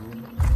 It's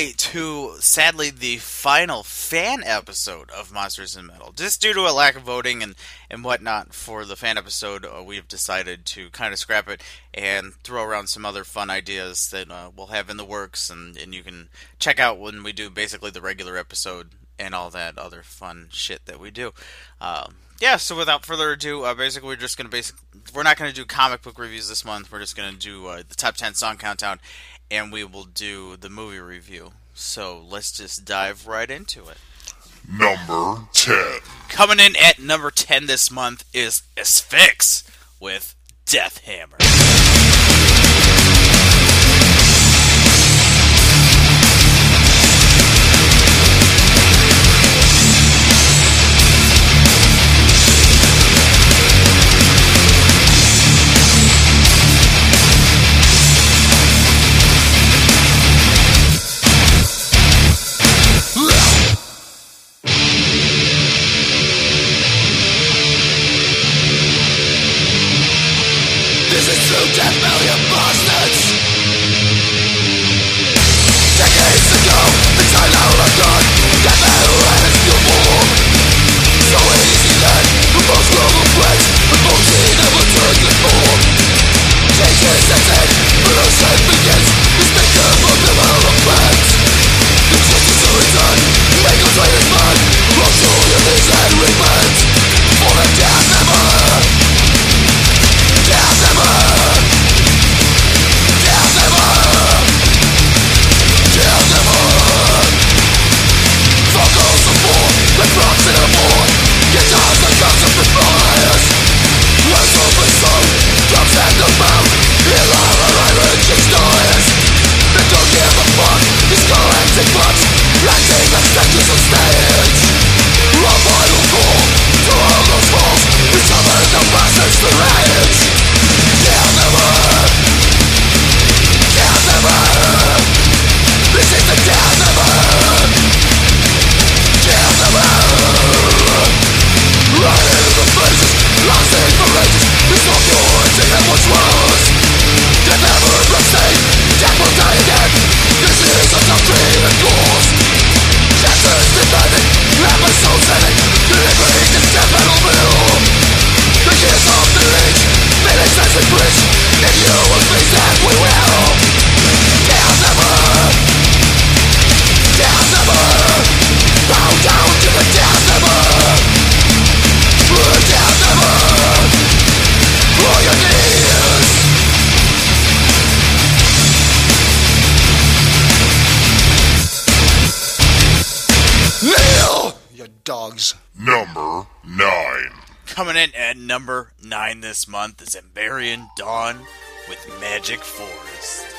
everybody to sadly the final fan episode of Monsters in Metal. Just due to a lack of voting and, and whatnot for the fan episode, uh, we've decided to kind of scrap it and throw around some other fun ideas that uh, we'll have in the works, and, and you can check out when we do basically the regular episode and all that other fun shit that we do. Um, yeah, so without further ado, uh, basically we're just gonna basic. We're not gonna do comic book reviews this month. We're just gonna do uh, the top ten song countdown, and we will do the movie review. So let's just dive right into it. Number 10. Coming in at number ten this month is Asphyx with Death Hammer. This is true death million bastards. Decades ago, the time number nine this month is Amberian Dawn with Magic Forest.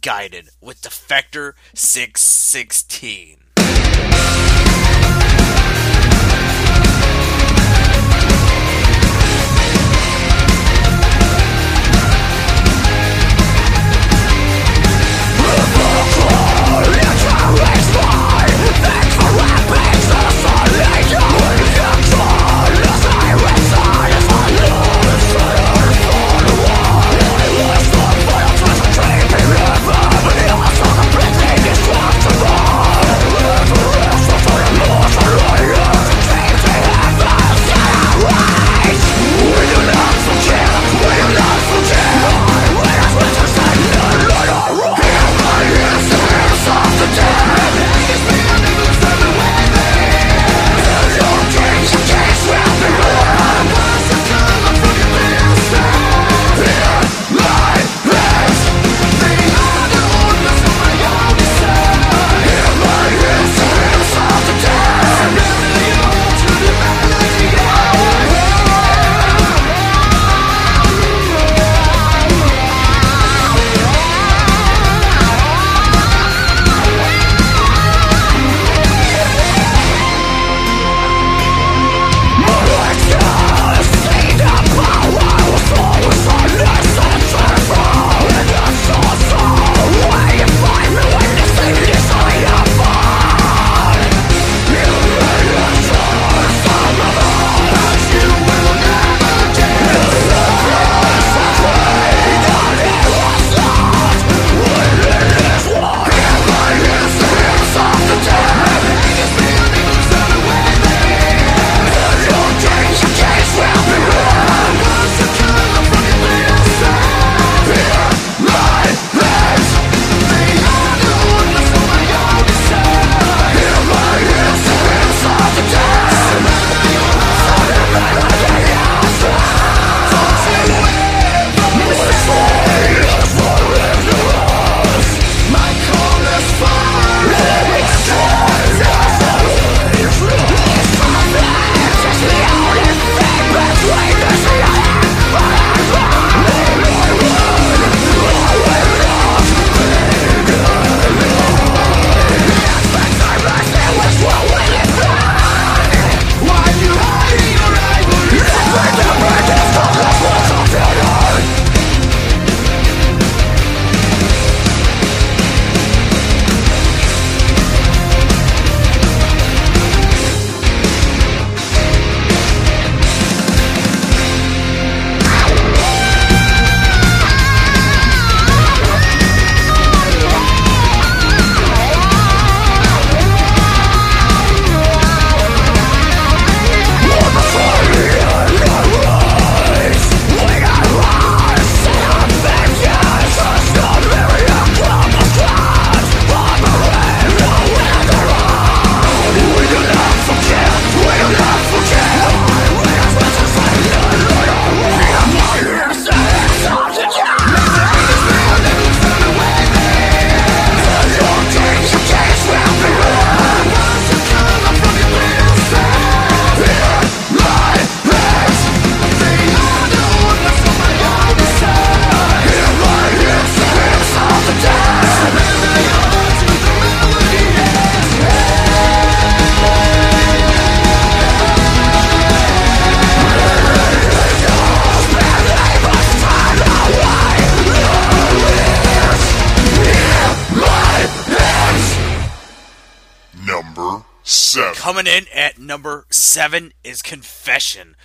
Unguided with Defector 616. 7 is Confession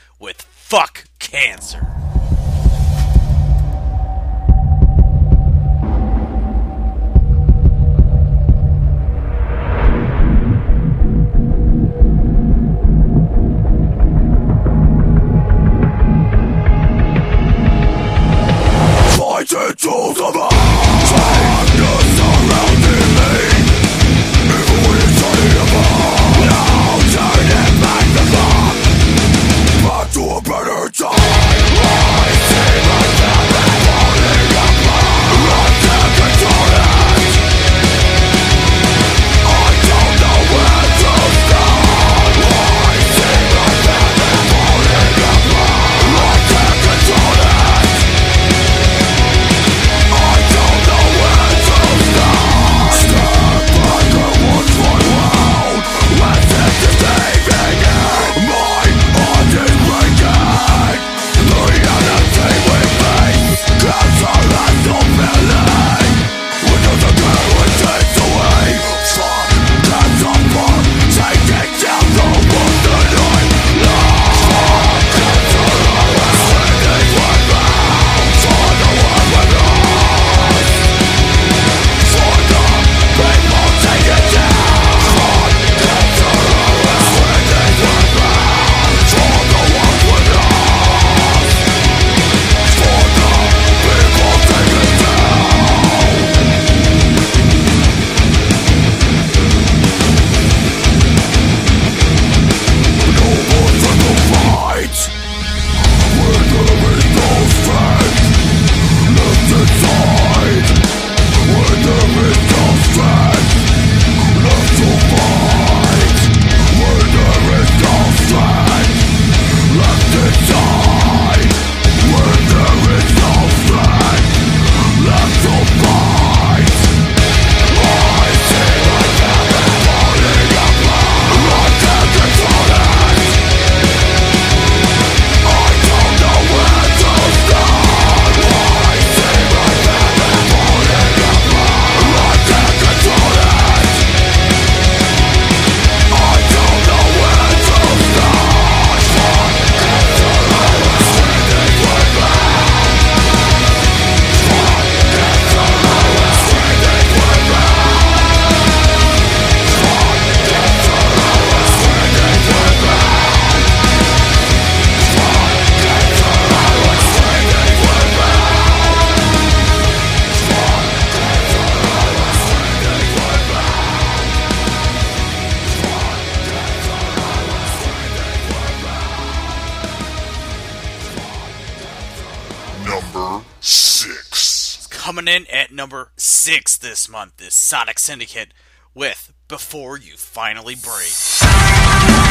number six this month is Sonic Syndicate with Before You Finally Break.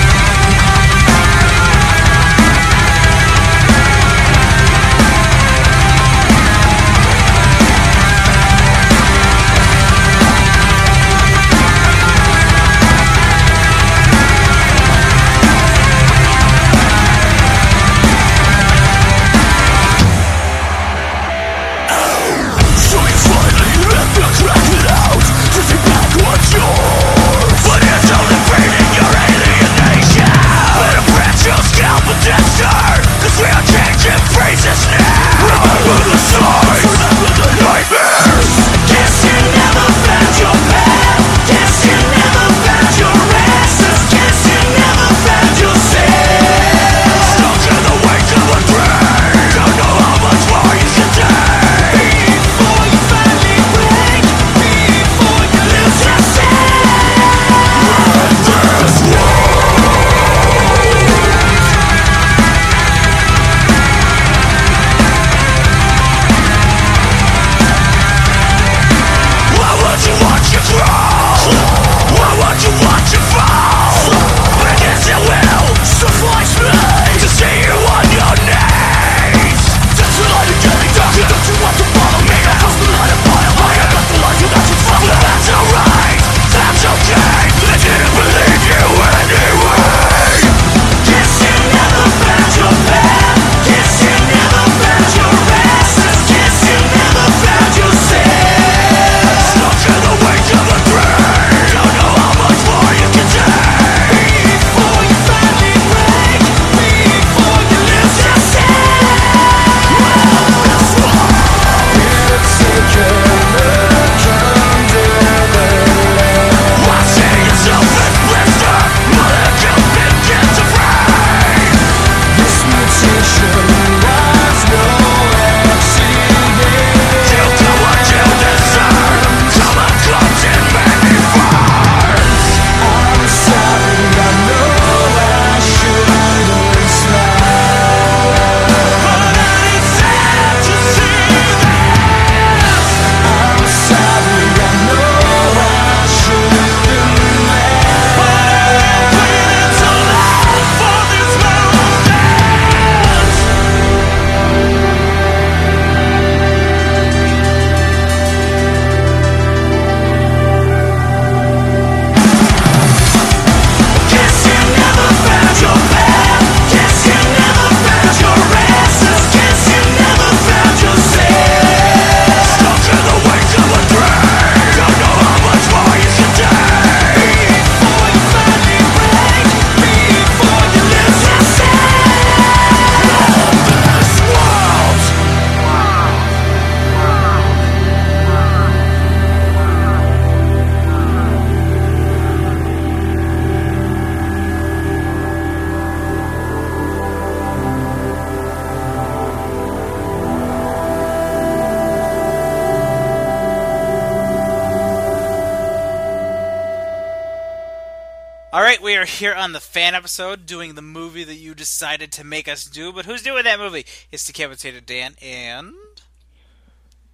Fan episode doing the movie that you decided to make us do. But who's doing that movie? It's Decapitated Dan and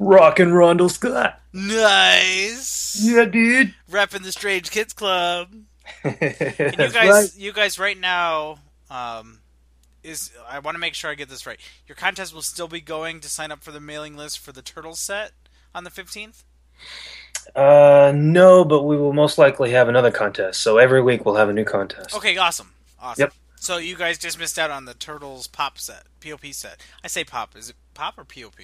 Rock and Rondo Scott. nice Yeah, dude. repping the Strange Kids Club. And you guys, right. you guys, right now, um, is I want to make sure I get this right. Your contest will still be going to sign up for the mailing list for the turtle set on the fifteenth. Uh, no, but we will most likely have another contest. So every week we'll have a new contest. Okay, awesome, awesome. Yep. So you guys just missed out on the turtles pop set, POP set. I say pop. Is it pop or POP?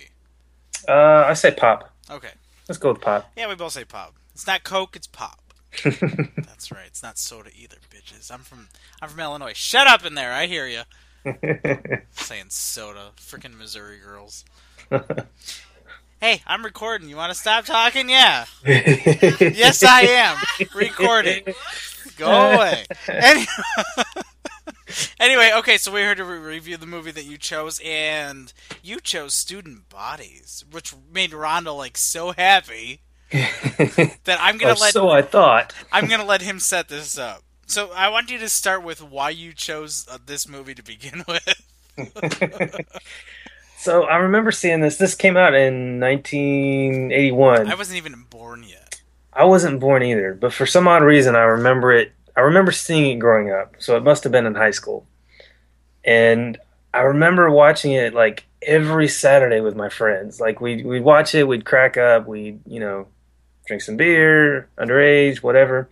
Uh, I say pop. Okay. Let's go with pop. Yeah, we both say pop. It's not Coke, it's pop. That's right. It's not soda either, bitches. I'm from I'm from Illinois. Shut up in there. I hear you. Saying soda, freaking Missouri girls. hey, I'm recording. You want to stop talking? Yeah. Yes, I am recording. Go away. Any- anyway, okay, so we're here to re- review the movie that you chose, and you chose Student Bodies, which made Rhonda like so happy that I'm gonna let so I thought. I'm gonna let him set this up. So I want you to start with why you chose uh, this movie to begin with. So I remember seeing this. This came out in 1981. I wasn't even born yet. I wasn't born either, but for some odd reason, I remember it. I remember seeing it growing up, so it must have been in high school. And I remember watching it like every Saturday with my friends. Like we'd we'd watch it, we'd crack up, we'd you know drink some beer, underage, whatever,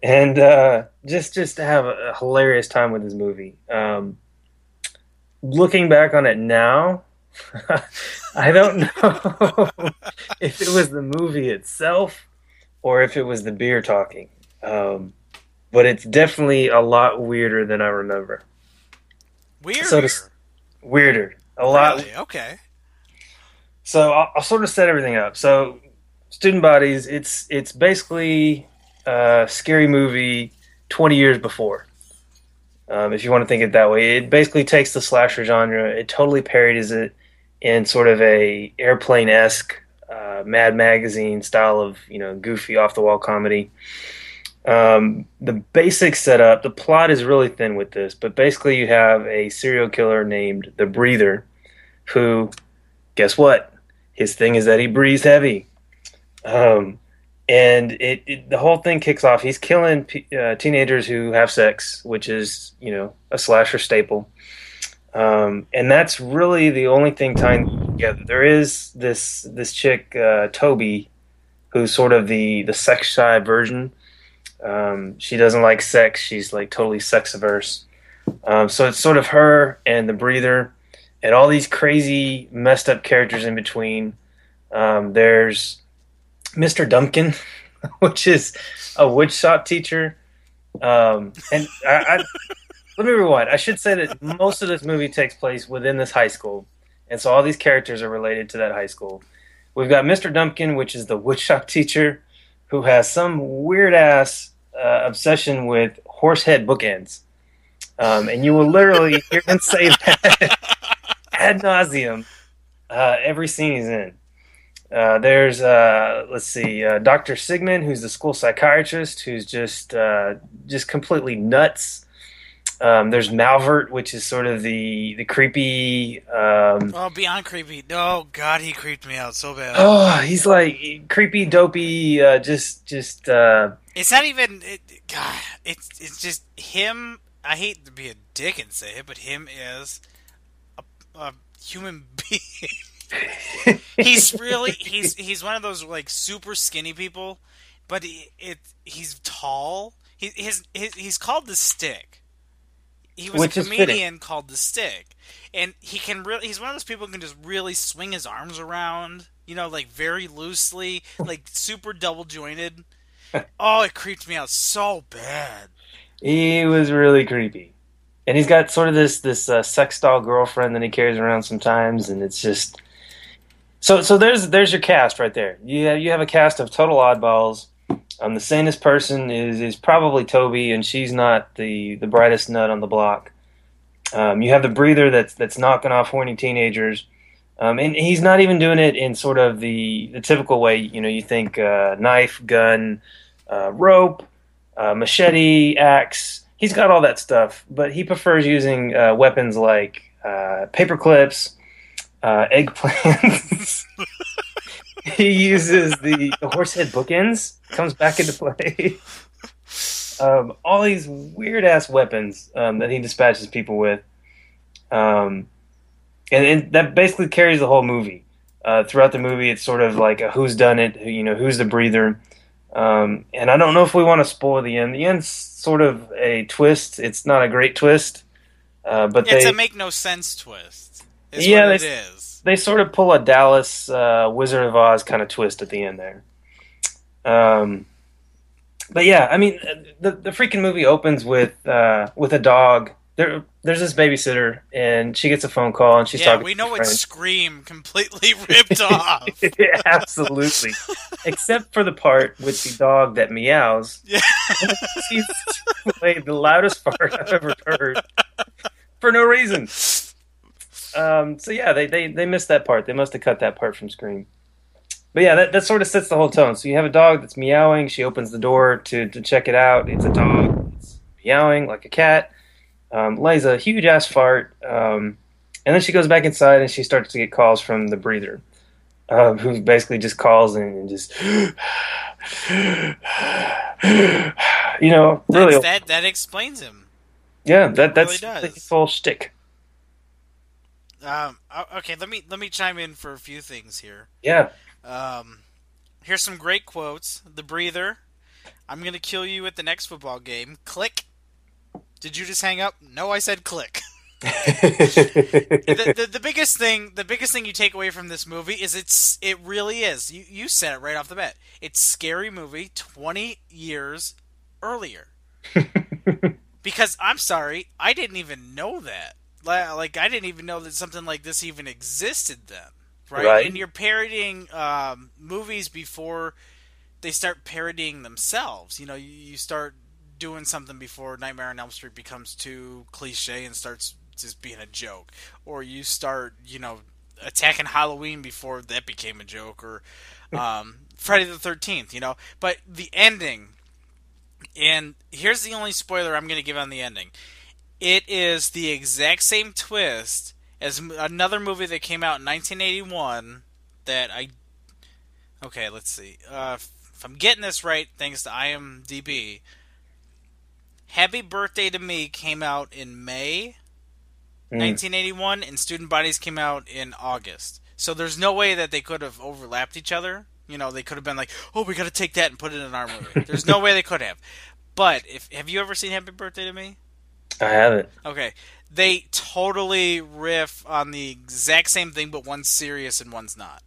and uh, just just to have a, a hilarious time with this movie. Um, looking back on it now, I don't know if it was the movie itself or if it was the beer talking. Um, but it's definitely a lot weirder than I remember. Weird. So to- Weirder, a lot. Really? Okay. So I'll, I'll sort of set everything up. So student bodies, it's it's basically a scary movie twenty years before. Um, if you want to think it that way, it basically takes the slasher genre, it totally parodies it in sort of a airplane esque, uh, Mad Magazine style of you know goofy off the wall comedy. Um, the basic setup, the plot is really thin with this, but basically you have a serial killer named the Breather, who, guess what? His thing is that he breathes heavy. Um, and it, it the whole thing kicks off. He's killing uh, teenagers who have sex, which is you know a slasher staple. Um, and that's really the only thing tying them together. There is this this chick uh, Toby, who's sort of the the sex shy version. Um, she doesn't like sex. She's like totally sex averse. Um, so it's sort of her and the breather, and all these crazy messed up characters in between. Um, there's Mr. Duncan, which is a woodshop teacher. Um, and I, I, let me rewind. I should say that most of this movie takes place within this high school, and so all these characters are related to that high school. We've got Mr. Duncan, which is the woodshop teacher, who has some weird ass uh, obsession with horsehead bookends, um, and you will literally hear him say that ad nauseum uh, every scene he's in. Uh, there's uh, let's see, uh, Doctor Sigmund, who's the school psychiatrist, who's just uh, just completely nuts. Um, there's Malvert, which is sort of the the creepy. Um, Oh, beyond creepy. No, God, he creeped me out so bad. oh, he's like creepy, dopey. Uh, just just uh, It's not even. It, God, it's it's just him. I hate to be a dick and say it, but him is a, a human being. he's really he's he's one of those like super skinny people, but he, it he's tall. He his, his he's called the Stick. He was Which a comedian called the Stick, and he can really he's one of those people who can just really swing his arms around, you know, like very loosely, like super double jointed. Oh, it creeped me out so bad. he was really creepy, and he's got sort of this this uh, sex doll girlfriend that he carries around sometimes, and it's just so so. There's there's your cast right there. You have, you have a cast of total oddballs. Um, the sanest person is is probably Toby, and she's not the the brightest nut on the block. Um, you have the breather that's that's knocking off horny teenagers, um, and he's not even doing it in sort of the the typical way. You know, you think uh, knife, gun, uh, rope, uh, machete, axe. He's got all that stuff, but he prefers using uh, weapons like uh, paper clips, uh, eggplants. he uses the, the horsehead bookends. Comes back into play. um, all these weird ass weapons um, that he dispatches people with, um, and, and that basically carries the whole movie. Uh, throughout the movie, it's sort of like a who's done it, who, you know, who's the breather. Um, and I don't know if we want to spoil the end. The end's sort of a twist. It's not a great twist, uh, but It's they a make no sense twist. Is Yeah, what it is. They sort of pull a Dallas uh, Wizard of Oz kind of twist at the end there. Um, but yeah, I mean, the the freaking movie opens with uh, with a dog. There, there's this babysitter, and she gets a phone call, and she's yeah, talking. we know it's. Scream completely ripped off. Absolutely, except for the part with the dog that meows. Yeah. She's played the loudest part I've ever heard for no reason. Um, so yeah, they, they, they missed that part. They must have cut that part from Scream. But yeah, that, that sort of sets the whole tone. So you have a dog that's meowing. She opens the door to, to check it out. It's a dog. It's meowing like a cat. Um, lays a huge ass fart. Um, And then she goes back inside and she starts to get calls from the breather, um, who basically just calls and just, you know, really, that that explains him. yeah, that really that's does. the full shtick. Um, okay, let me let me chime in for a few things here. Yeah, Um, here's some great quotes. The breather. I'm gonna kill you at the next football game. Click. Did you just hang up? No, I said click. the, the, the biggest thing the biggest thing you take away from this movie is it's it really is you you said it right off the bat it's scary movie 20 years earlier because i'm sorry i didn't even know that like i didn't even know that something like this even existed then right, Right. and you're parodying um, movies before they start parodying themselves you know you, you start doing something before Nightmare on Elm Street becomes too cliche and starts just being a joke, or you start, you know, attacking Halloween before that became a joke, or um, Friday the Thirteenth, you know. But the ending, and here's the only spoiler I'm going to give on the ending. It is the exact same twist as another movie that came out in 1981 that I. Okay, let's see. Uh, if I'm getting this right, thanks to IMDb, Happy Birthday to Me came out in May Mm. 1981, and Student Bodies came out in August. So there's no way that they could have overlapped each other. You know, they could have been like, "Oh, we got to take that and put it in our movie." There's no way they could have. But if have you ever seen Happy Birthday to Me? I haven't. Okay, they totally riff on the exact same thing, but one's serious and one's not.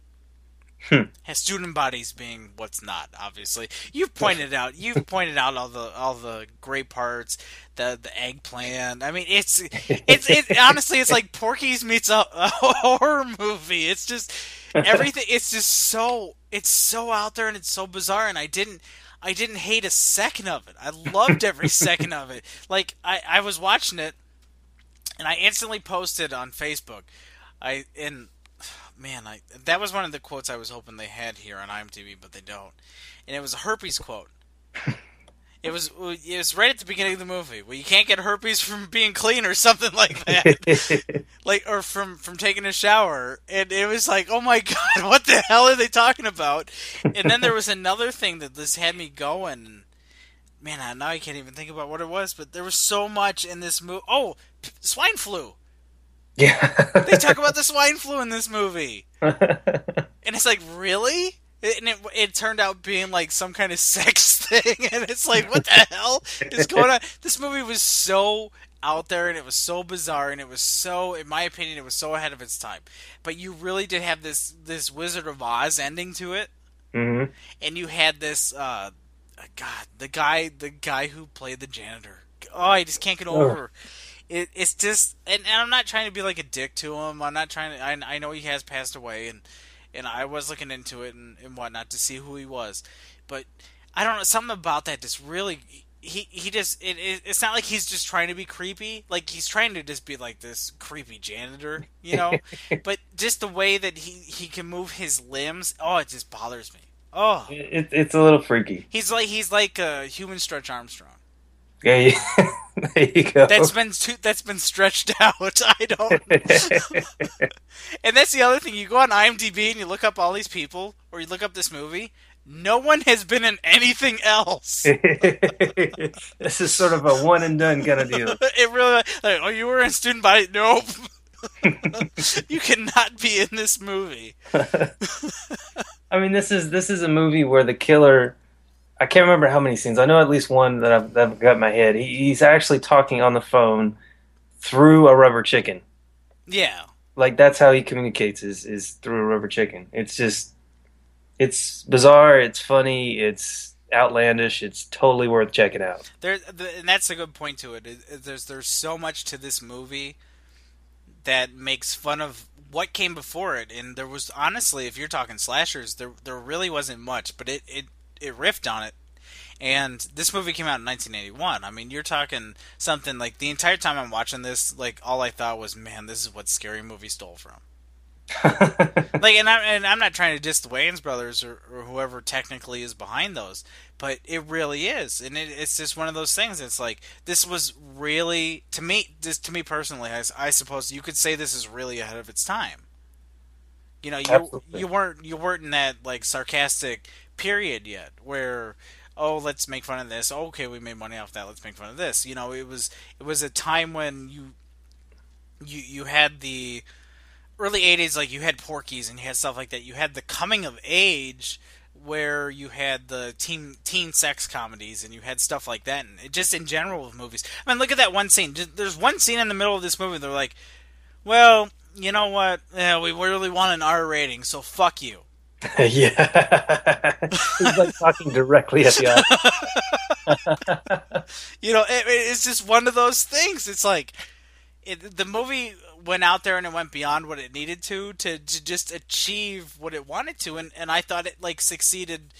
Hmm. Has student bodies being what's not, obviously. You've pointed out. You've pointed out all the all the great parts. The the eggplant. I mean, it's it's it. Honestly, it's like Porky's meets a, a horror movie. It's just everything. It's just so it's so out there and it's so bizarre. And I didn't I didn't hate a second of it. I loved every second of it. Like I I was watching it and I instantly posted on Facebook. I and man, I that was one of the quotes I was hoping they had here on IMDb, but they don't. And it was a herpes quote. It was it was right at the beginning of the movie. Well, you can't get herpes from being clean or something like that, like or from from taking a shower. And it was like, oh my god, what the hell are they talking about? And then there was another thing that this had me going. Man, I- now I can't even think about what it was, but there was so much in this movie. Oh, p- swine flu. yeah. They talk about the swine flu in this movie. And it's like, really? And it, it turned out being like some kind of sex thing. And it's like, what the hell is going on? This movie was so out there and it was so bizarre and it was so, in my opinion, it was so ahead of its time. But you really did have this, this Wizard of Oz ending to it. hmm And you had this, uh, God, the guy, the guy who played the janitor. Oh, I just can't get over. It, it's just, and, and I'm not trying to be like a dick to him. I'm not trying to. I, I know he has passed away, and and I was looking into it and, and whatnot to see who he was, but I don't know something about that just really. He he just it, it it's not like he's just trying to be creepy. Like he's trying to just be like this creepy janitor, you know. but just the way that he he can move his limbs, oh, it just bothers me. Oh, It, it's a little freaky. he's like he's like a human Stretch Armstrong. Yeah, yeah. there you go. That's been too, that's been stretched out. I don't. and that's the other thing. You go on IMDb and you look up all these people, or you look up this movie. No one has been in anything else. this is sort of a one and done kind of deal. it really like, oh, you were in student body. Nope. you cannot be in this movie. I mean, this is this is a movie where the killer. I can't remember how many scenes. I know at least one that I've, that I've got in my head. He, he's actually talking on the phone through a rubber chicken. Yeah. Like that's how he communicates is is through a rubber chicken. It's just, it's bizarre. It's funny. It's outlandish. It's totally worth checking out. There, the, and that's a good point to it. There's there's so much to this movie that makes fun of what came before it, and there was honestly, if you're talking slashers, there there really wasn't much, but it it it riffed on it. And this movie came out in 1981. I mean, you're talking something like the entire time I'm watching this, like all I thought was, man, this is what Scary Movie stole from. like and I'm and I'm not trying to diss the Wayans brothers or, or whoever technically is behind those, but it really is, and it, it's just one of those things. It's like this was really to me, just to me personally, I, I suppose you could say this is really ahead of its time. You know, you Absolutely. you weren't you weren't in that like sarcastic period yet where oh let's make fun of this. Okay we made money off that. Let's make fun of this. You know it was it was a time when you you you had the early 80s like you had Porky's and you had stuff like that. You had the coming of age where you had the teen teen sex comedies and you had stuff like that. And just in general with movies. I mean look at that one scene. There's one scene in the middle of this movie they're like well you know what? Yeah, we really want an r rating so fuck you yeah. He's like talking directly at the eye. you know, it, it's just one of those things. It's like it, the movie went out there and it went beyond what it needed to to, to just achieve what it wanted to, and, and I thought it like succeeded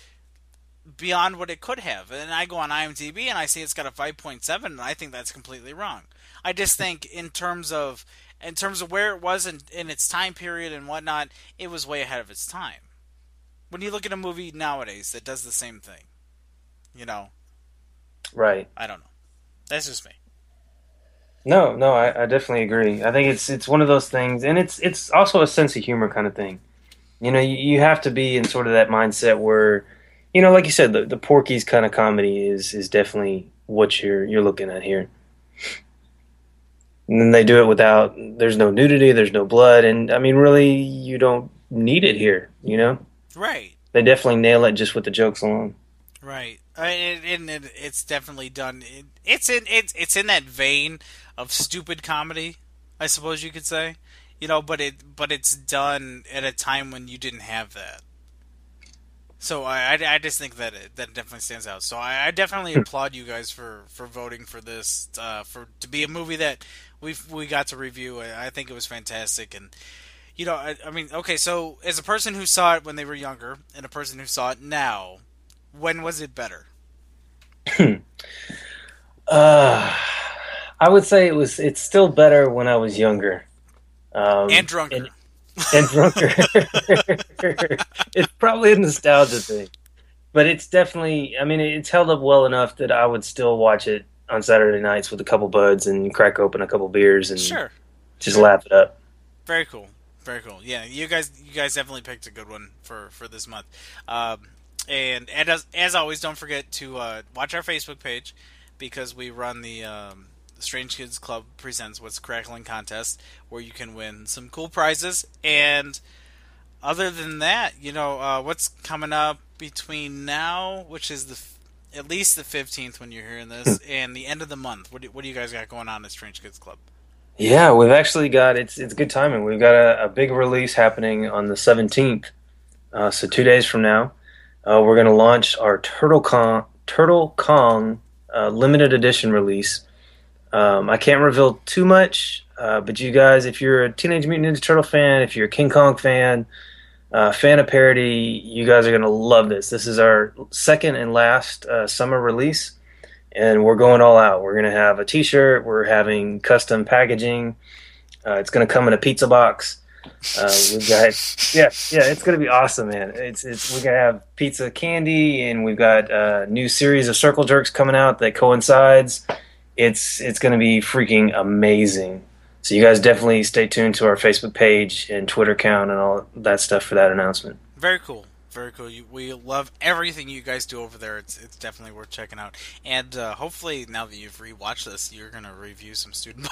beyond what it could have. And I go on IMDb and I see it's got a 5.7, and I think that's completely wrong. I just think in terms of in terms of where it was in, in its time period and whatnot, it was way ahead of its time. When you look at a movie nowadays that does the same thing, you know, Right. I don't know. That's just me. No, no, I, I definitely agree. I think it's it's one of those things, and it's it's also a sense of humor kind of thing. You know, you, you have to be in sort of that mindset where, you know, like you said, the the Porky's kind of comedy is is definitely what you're you're looking at here. And then they do it without there's no nudity, there's no blood, and I mean, really, you don't need it here. You know, Right. they definitely nail it just with the jokes alone. Right, I, it, and it, it's definitely done. It, it's in it's it's in that vein of stupid comedy, I suppose you could say. You know, but it but it's done at a time when you didn't have that. So I, I, I just think that it, that definitely stands out. So I, I definitely applaud you guys for, for voting for this uh, for to be a movie that we we got to review. I, I think it was fantastic, and you know, I, I mean, okay, so as a person who saw it when they were younger and a person who saw it now, when was it better? Uh, I would say it was. It's still better when I was younger. Um, and drunker. and- and drunker. it's probably a nostalgia thing, but it's definitely. I mean, it's held up well enough that I would still watch it on Saturday nights with a couple buds and crack open a couple beers and sure. just laugh it up. Very cool. Very cool. Yeah, you guys, you guys definitely picked a good one for for this month. Um, and and as as always, don't forget to uh, watch our Facebook page because we run the um, Strange Kids Club presents What's Crackling contest where you can win some cool prizes. And other than that, you know uh, what's coming up between now, which is the f- at least the fifteenth when you're hearing this, and the end of the month. What do, what do you guys got going on at Strange Kids Club? Yeah, we've actually got it's it's good timing. We've got a, a big release happening on the seventeenth, uh, so two days from now, uh, we're going to launch our Turtle Con Turtle Kong uh, limited edition release. Um, I can't reveal too much, uh, but you guys, if you're a Teenage Mutant Ninja Turtle fan, if you're a King Kong fan, uh, fan of parody, you guys are going to love this. This is our second and last uh, summer release and we're going all out. We're going to have a T-shirt. We're having custom packaging. Uh, it's going to come in a pizza box. Uh, we've got yeah, yeah. It's going to be awesome, man. It's it's we're going to have pizza candy, and we've got a new series of circle jerks coming out that coincides. It's it's going to be freaking amazing. So you guys definitely stay tuned to our Facebook page and Twitter account and all that stuff for that announcement. Very cool. Very cool. You, we love everything you guys do over there. It's it's definitely worth checking out. And uh, hopefully, now that you've rewatched this, you're gonna review some student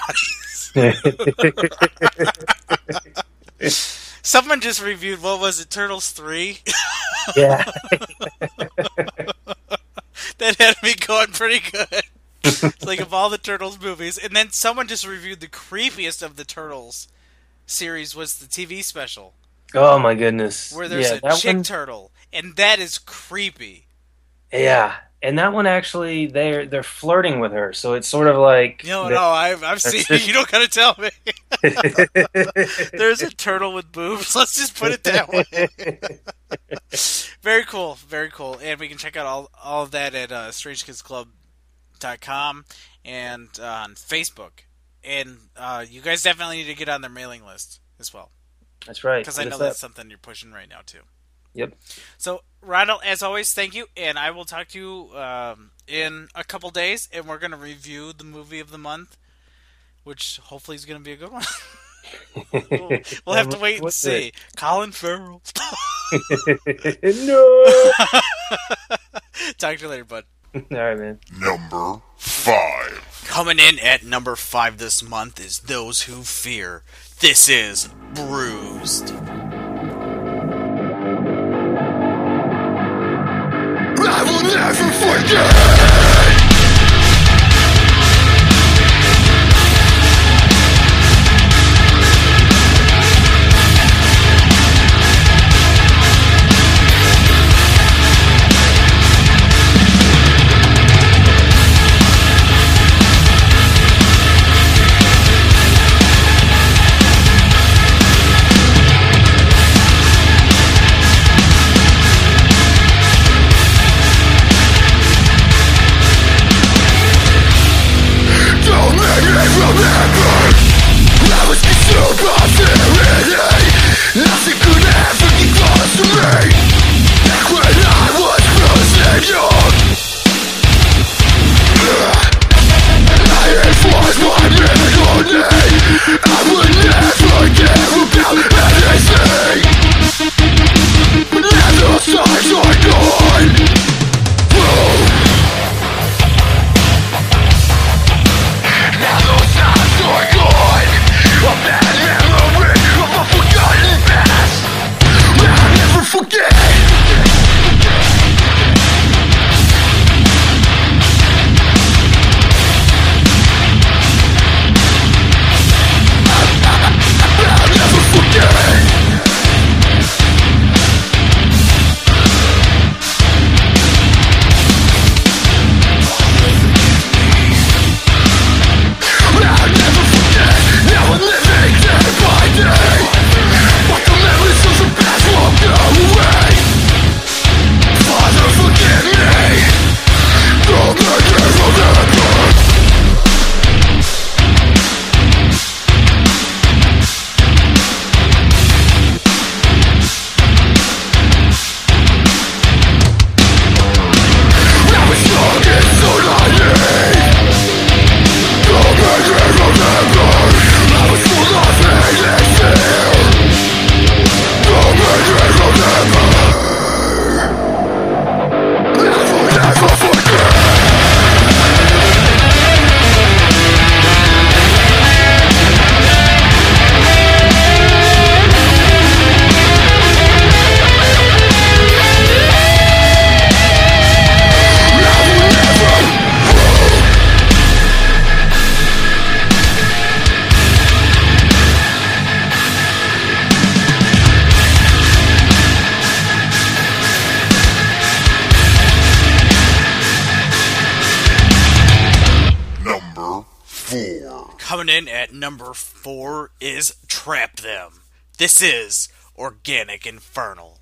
bodies. Someone just reviewed what was it, Turtles three? yeah. that had me going pretty good. It's like of all the Turtles movies, and then someone just reviewed the creepiest of the Turtles series was the TV special Oh my goodness. where there's yeah, a chick one- turtle, and that is creepy. Yeah, and that one actually they're they're flirting with her, so it's sort of like No, no, I've I've seen. You don't gotta tell me. There's a turtle with boobs. Let's just put it that way. Very cool, very cool. And we can check out all, all of that at uh, strangekidsclub.com and uh, on Facebook. And uh, you guys definitely need to get on their mailing list as well. That's right. Because I know that's up. something you're pushing right now, too. Yep. So, Ronald, as always, thank you, and I will talk to you um, in a couple days, and we're going to review the movie of the month, which hopefully is going to be a good one. we'll, we'll have to wait and What's see. Colin Farrell. no. talk to you later, bud. All right, man. Number 5. Coming in at number five this month is Those Who Fear. This is Bruised. I will never forget. This is Organic Infernal.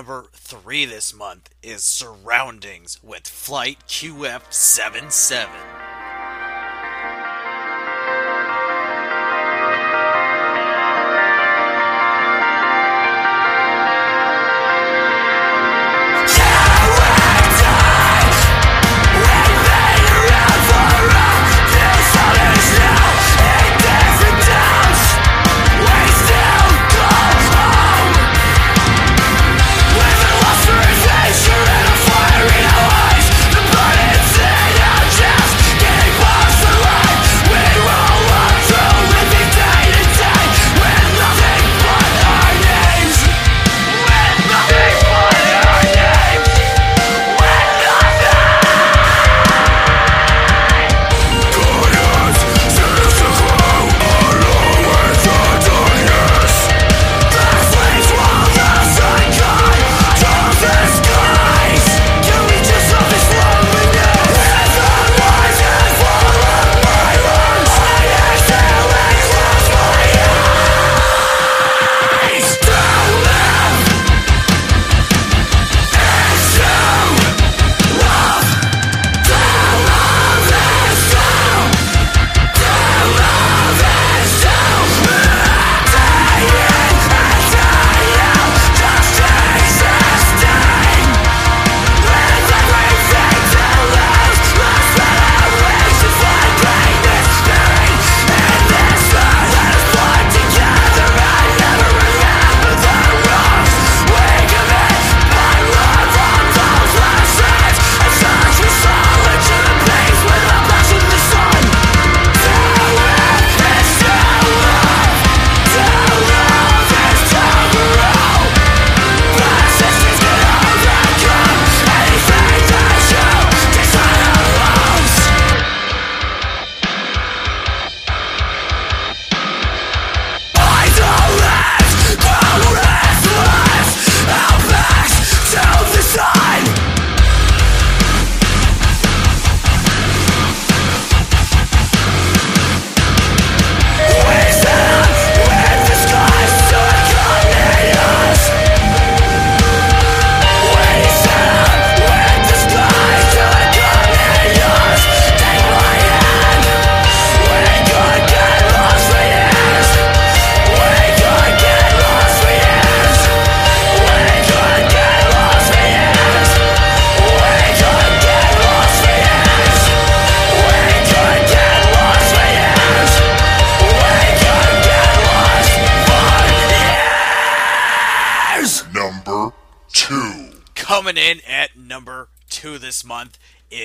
number three this month is Surroundings with Flight QF 77.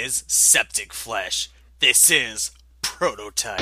Is Septic Flesh. This is Prototype.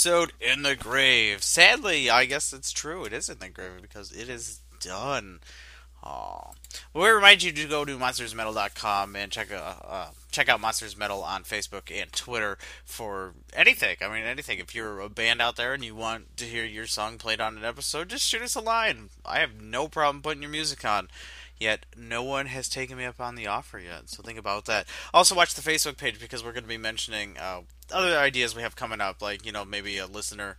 Episode in the grave. Sadly, I guess it's true. It is in the grave because it is done. Aw. Well, we remind you to go to monstersmetal.com and check uh, uh, check out Monsters Metal on Facebook and Twitter for anything. I mean, anything. If you're a band out there and you want to hear your song played on an episode, just shoot us a line. I have no problem putting your music on. Yet no one has taken me up on the offer yet, so think about that. Also, watch the Facebook page because we're going to be mentioning uh, other ideas we have coming up, like you know maybe a listener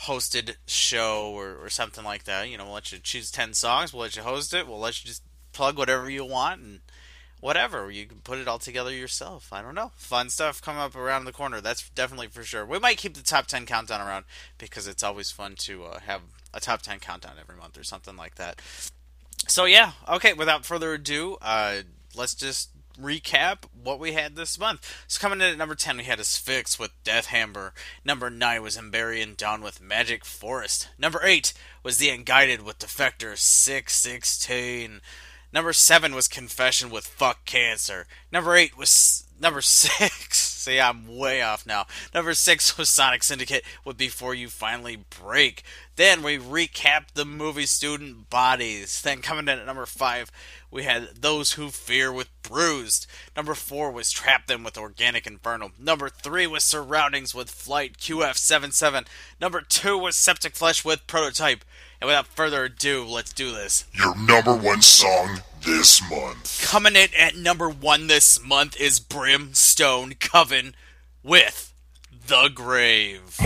hosted show or, or something like that. You know, we'll let you choose 10 songs, we'll let you host it, we'll let you just plug whatever you want and whatever. You can put it all together yourself. I don't know. Fun stuff coming up around the corner. That's definitely for sure. We might keep the top 10 countdown around because it's always fun to uh, have a top 10 countdown every month or something like that. So, yeah, okay, without further ado, uh, let's just recap what we had this month. So coming in at number 10, we had Asphyx with Death Hammer. Number 9 was Amberian Dawn with Magic Forest. Number 8 was The Unguided with Defector 616. Number 7 was Confession with Fuck Cancer. Number 8 was. Number 6. See, I'm way off now. Number 6 was Sonic Syndicate with Before You Finally Break. Then we recapped the movie Student Bodies. Then coming in at number 5 we had Those Who Fear with Bruised. Number 4 was Trap Them with Organic Inferno. Number 3 was Surroundings with Flight QF77. Number 2 was Septic Flesh with Prototype. And without further ado, let's do this. Your number one song this month. Coming in at number 1 this month is Brimstone Coven with The Grave.